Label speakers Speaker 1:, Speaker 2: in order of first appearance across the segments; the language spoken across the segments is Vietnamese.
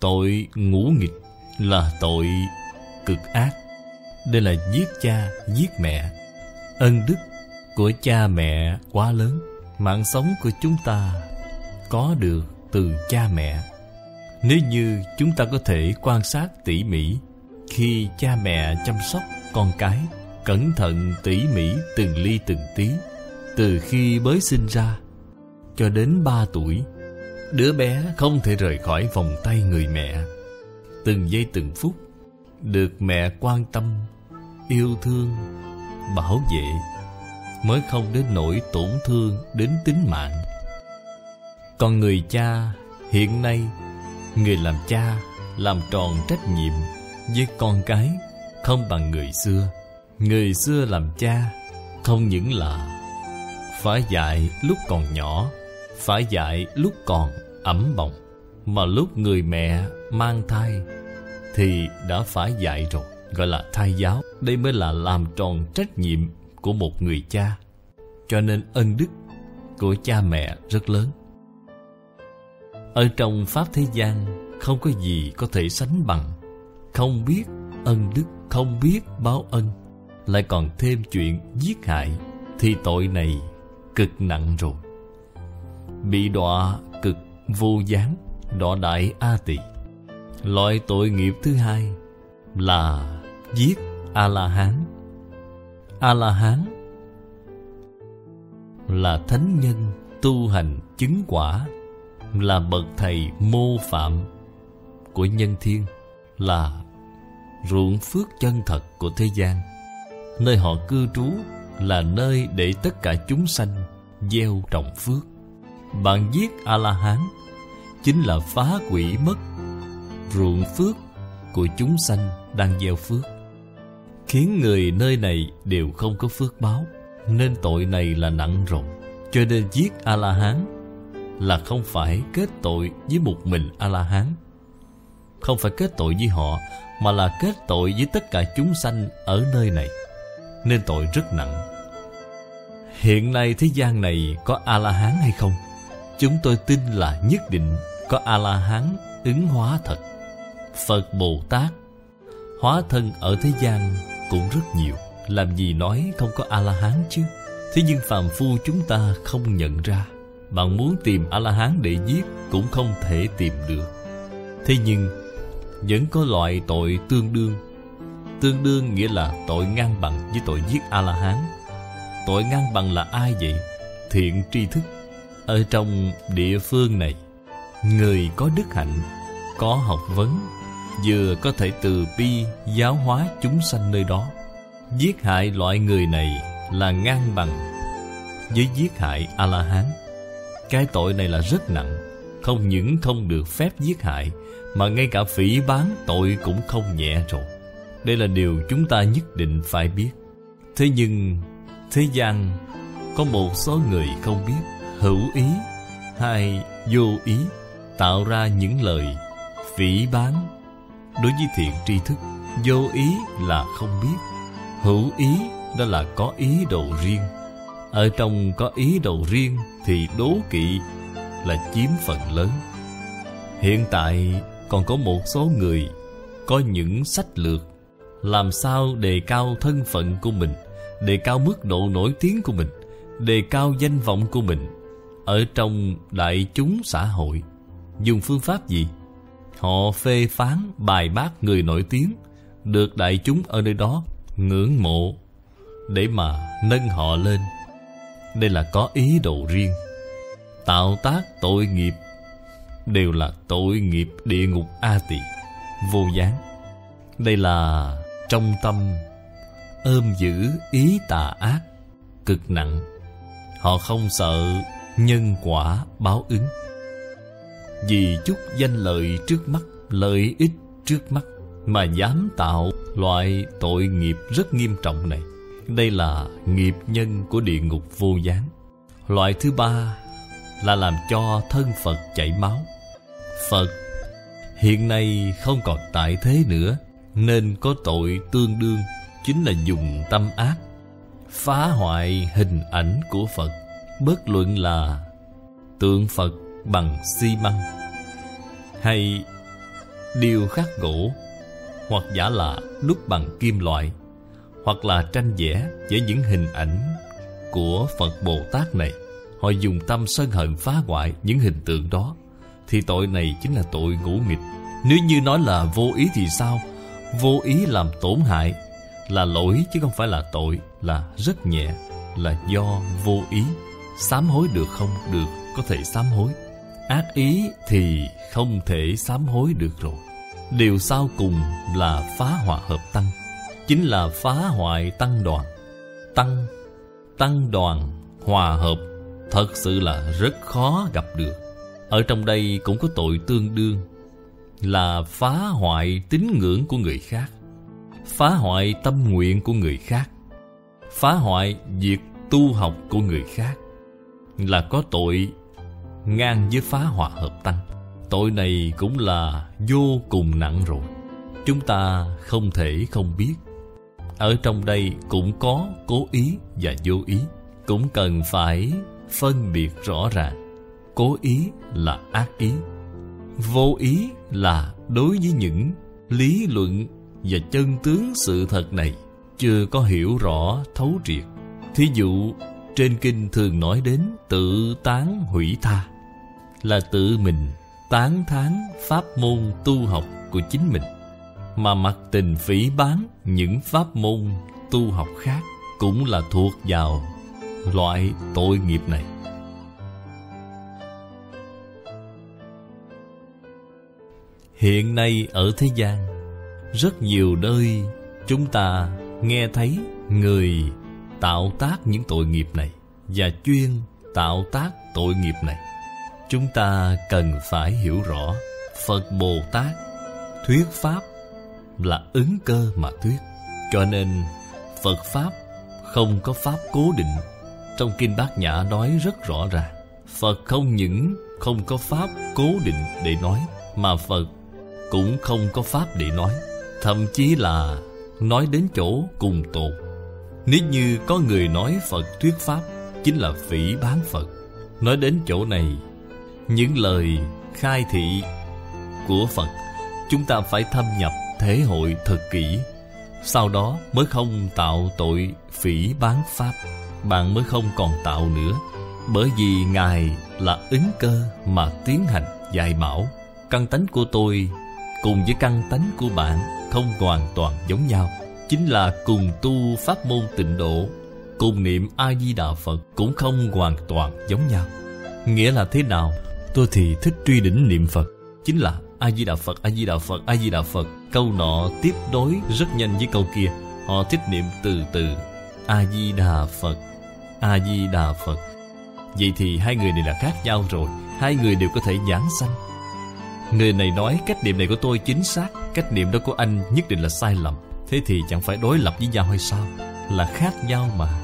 Speaker 1: Tội ngũ nghịch là tội cực ác. Đây là giết cha, giết mẹ. Ân đức của cha mẹ quá lớn Mạng sống của chúng ta có được từ cha mẹ. Nếu như chúng ta có thể quan sát tỉ mỉ Khi cha mẹ chăm sóc con cái Cẩn thận tỉ mỉ từng ly từng tí Từ khi mới sinh ra Cho đến 3 tuổi Đứa bé không thể rời khỏi vòng tay người mẹ. Từng giây từng phút Được mẹ quan tâm, Yêu thương, Bảo vệ Mới không đến nỗi tổn thương đến tính mạng. Còn người cha, Hiện nay Người làm cha Làm tròn trách nhiệm Với con cái Không bằng người xưa. Người xưa làm cha Không những là Phải dạy lúc còn nhỏ phải dạy lúc còn ẩm bồng, Mà lúc người mẹ mang thai Thì đã phải dạy rồi, Gọi là thai giáo. Đây mới là làm tròn trách nhiệm của một người cha. Cho nên ân đức của cha mẹ rất lớn. Ở trong Pháp thế gian, Không có gì có thể sánh bằng. Không biết ân đức, Không biết báo ân, Lại còn thêm chuyện giết hại, Thì tội này cực nặng rồi. Bị đọa cực vô gián, Đọa đại A tỳ. Loại tội nghiệp thứ hai Là giết A-la-hán. A-la-hán Là thánh nhân tu hành chứng quả, Là bậc thầy mô phạm Của nhân thiên, Là ruộng phước chân thật của thế gian. Nơi họ cư trú Là nơi để tất cả chúng sanh Gieo trồng phước. Bạn giết A-la-hán, Chính là phá quỷ mất. Ruộng phước của chúng sanh đang gieo phước. Khiến người nơi này đều không có phước báo, nên tội này là nặng rồi cho nên giết a la hán là không phải kết tội với một mình a la hán không phải kết tội với họ, mà là kết tội với tất cả chúng sanh ở nơi này. Nên tội rất nặng. Hiện nay thế gian này có a la hán hay không? Chúng tôi tin là nhất định có a la hán ứng hóa thật. Phật bồ tát hóa thân ở thế gian cũng rất nhiều. Làm gì nói không có A-la-hán chứ? Thế nhưng phàm phu chúng ta không nhận ra. Bạn muốn tìm A-la-hán để giết Cũng không thể tìm được. Thế nhưng Vẫn có loại tội tương đương. Tương đương nghĩa là tội ngang bằng với tội giết A-la-hán. Tội ngang bằng là ai vậy? Thiện tri thức. Ở trong địa phương này, Người có đức hạnh, Có học vấn, vừa có thể từ bi giáo hóa chúng sanh nơi đó. Giết hại loại người này là ngang bằng với giết hại a la hán cái tội này là rất nặng, không những không được phép giết hại, mà ngay cả phỉ bán tội cũng không nhẹ rồi. Đây là điều chúng ta nhất định phải biết. Thế nhưng, thế gian có một số người không biết hữu ý, hay vô ý, tạo ra những lời phỉ bán Đối với thiện tri thức, Vô ý là không biết. Hữu ý đó là có ý đồ riêng. Ở trong có ý đồ riêng Thì đố kỵ là chiếm phần lớn. Hiện tại còn có một số người Có những sách lược Làm sao đề cao thân phận của mình, Đề cao mức độ nổi tiếng của mình, Đề cao danh vọng của mình. Ở trong đại chúng xã hội. Dùng phương pháp gì? Họ phê phán, bài bác người nổi tiếng, Được đại chúng ở nơi đó ngưỡng mộ Để mà nâng họ lên. Đây là có ý đồ riêng. Tạo tác tội nghiệp Đều là tội nghiệp địa ngục A tỳ, Vô gián. Đây là trong tâm Ôm giữ ý tà ác Cực nặng. Họ không sợ nhân quả báo ứng. Vì chút danh lợi trước mắt, Lợi ích trước mắt Mà dám tạo loại tội nghiệp rất nghiêm trọng này. Đây là nghiệp nhân của địa ngục vô gián. Loại thứ ba là làm cho thân Phật chảy máu. Phật hiện nay không còn tại thế nữa, Nên có tội tương đương, Chính là dùng tâm ác, Phá hoại hình ảnh của Phật. Bất luận là tượng Phật bằng xi măng. Hay điêu khắc gỗ, hoặc giả là đúc bằng kim loại, hoặc là tranh vẽ với những hình ảnh của Phật Bồ Tát này. Họ dùng tâm sân hận phá hoại những hình tượng đó. Thì tội này chính là tội ngũ nghịch. Nếu như nói là vô ý thì sao? Vô ý làm tổn hại là lỗi chứ không phải là tội, là rất nhẹ, là do vô ý sám hối được không? Được, có thể sám hối. Ác ý thì không thể sám hối được rồi. Điều sau cùng là phá hòa hợp tăng. Chính là phá hoại tăng đoàn. Tăng tăng đoàn hòa hợp thật sự là rất khó gặp được. Ở trong đây cũng có tội tương đương, là phá hoại tín ngưỡng của người khác, phá hoại tâm nguyện của người khác, phá hoại việc tu học của người khác là có tội ngang với phá hòa hợp tăng. Tội này cũng là vô cùng nặng rồi. Chúng ta không thể không biết. Ở trong đây cũng có cố ý và vô ý. Cũng cần phải phân biệt rõ ràng. Cố ý là ác ý. Vô ý là đối với những lý luận và chân tướng sự thật này chưa có hiểu rõ thấu triệt. Thí dụ trên kinh thường nói đến tự tán hủy tha. Là tự mình tán thán pháp môn tu học của chính mình, mà mặc tình phỉ bán những pháp môn tu học khác cũng là thuộc vào loại tội nghiệp này. Hiện nay ở thế gian, rất nhiều nơi chúng ta nghe thấy người tạo tác những tội nghiệp này và chuyên tạo tác tội nghiệp này. Chúng ta cần phải hiểu rõ phật bồ tát thuyết pháp là ứng cơ mà thuyết. Cho nên phật pháp không có pháp cố định. Trong kinh bát nhã nói rất rõ ràng, phật không những không có pháp cố định để nói, mà phật cũng không có pháp để nói. Thậm chí là nói đến chỗ cùng tột nếu như có người nói phật thuyết pháp, chính là phỉ bán phật. Nói đến chỗ này, những lời khai thị của phật, chúng ta phải thâm nhập thể hội thật kỹ. Sau đó mới không tạo tội phỉ bán pháp. Bạn mới không còn tạo nữa, bởi vì ngài là ứng cơ mà tiến hành dạy bảo. Căn tánh của tôi cùng với căn tánh của bạn không hoàn toàn giống nhau chính là cùng tu pháp môn tịnh độ. Cùng niệm a di đà phật cũng không hoàn toàn giống nhau. Nghĩa là thế nào? Tôi thì thích truy đỉnh niệm phật, chính là a di đà phật a di đà phật a di đà phật. Câu nọ tiếp đối rất nhanh với câu kia. Họ thích niệm từ từ a di đà phật a di đà phật. Vậy thì hai người này là khác nhau rồi, hai người đều có thể giảng sanh. Người này nói cách niệm này của tôi chính xác, cách niệm đó của anh nhất định là sai lầm thế thì chẳng phải đối lập với nhau hay sao? Là khác nhau mà.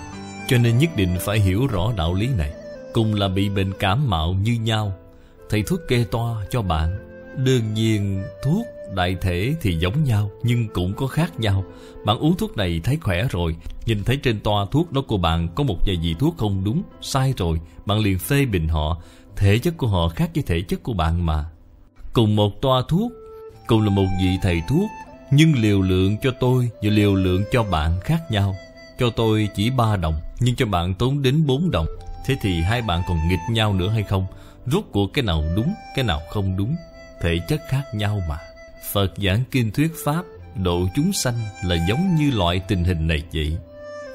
Speaker 1: Cho nên nhất định phải hiểu rõ đạo lý này. Cùng là bị bệnh cảm mạo như nhau, thầy thuốc kê toa cho bạn. Đương nhiên, thuốc đại thể thì giống nhau, nhưng cũng có khác nhau. Bạn uống thuốc này thấy khỏe rồi, nhìn thấy trên toa thuốc đó của bạn có một vài vị thuốc không đúng, sai rồi, bạn liền phê bình họ. Thể chất của họ khác với thể chất của bạn mà. Cùng một toa thuốc, cùng là một vị thầy thuốc nhưng liều lượng cho tôi và liều lượng cho bạn khác nhau. Cho tôi chỉ ba đồng, nhưng cho bạn tốn đến bốn đồng. Thế thì hai bạn còn nghịch nhau nữa hay không? Rốt cuộc cái nào đúng, cái nào không đúng? Thể chất khác nhau mà. Phật giảng kinh thuyết pháp, độ chúng sanh là giống như loại tình hình này vậy.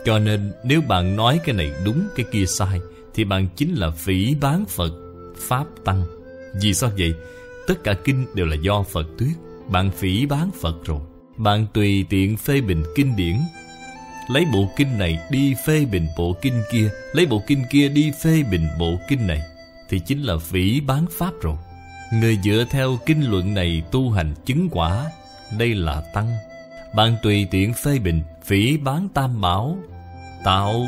Speaker 1: Cho nên nếu bạn nói cái này đúng, cái kia sai, thì bạn chính là phỉ bán phật, pháp tăng. Vì sao vậy? Tất cả kinh đều là do phật thuyết bạn phỉ bán phật rồi. Bạn tùy tiện phê bình kinh điển. Lấy bộ kinh này đi phê bình bộ kinh kia. Lấy bộ kinh kia đi phê bình bộ kinh này. Thì chính là phỉ bán pháp rồi. Người dựa theo kinh luận này tu hành chứng quả, đây là tăng. Bạn tùy tiện phê bình, phỉ bán tam bảo. Tạo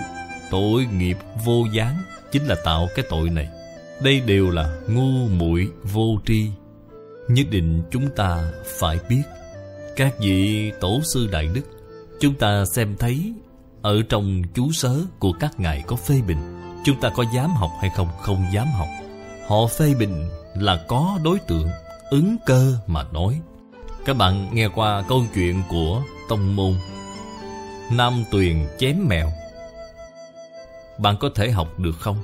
Speaker 1: tội nghiệp vô gián, chính là tạo cái tội này. Đây đều là ngu muội vô tri nhất định chúng ta phải biết. Các vị tổ sư đại đức, chúng ta xem thấy ở trong chú sớ của các ngài có phê bình. Chúng ta có dám học hay không? Không dám học. Họ phê bình là có đối tượng, ứng cơ mà nói. Các bạn nghe qua câu chuyện của Tông Môn. Nam Tuyền chém mèo. Bạn có thể học được không?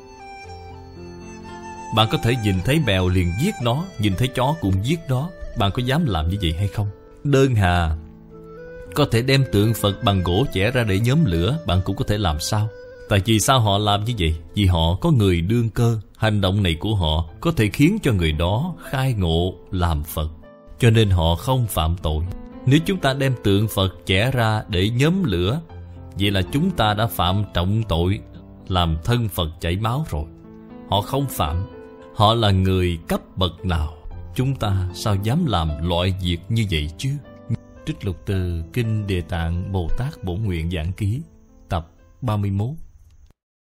Speaker 1: Bạn có thể nhìn thấy mèo liền giết nó, Nhìn thấy chó cũng giết nó Bạn có dám làm như vậy hay không? Đơn hà, Có thể đem tượng Phật bằng gỗ chẻ ra để nhóm lửa, Bạn cũng có thể làm sao? Tại vì sao họ làm như vậy? Vì họ có người đương cơ Hành động này của họ có thể khiến cho người đó khai ngộ làm Phật Cho nên họ không phạm tội Nếu chúng ta đem tượng Phật chẻ ra để nhóm lửa, Vậy là chúng ta đã phạm trọng tội, Làm thân Phật chảy máu rồi Họ không phạm Họ là người cấp bậc nào? Chúng ta sao dám làm loại việc như vậy chứ? Trích lục từ Kinh Đề Tạng Bồ Tát Bổ Nguyện Giảng Ký, Tập 31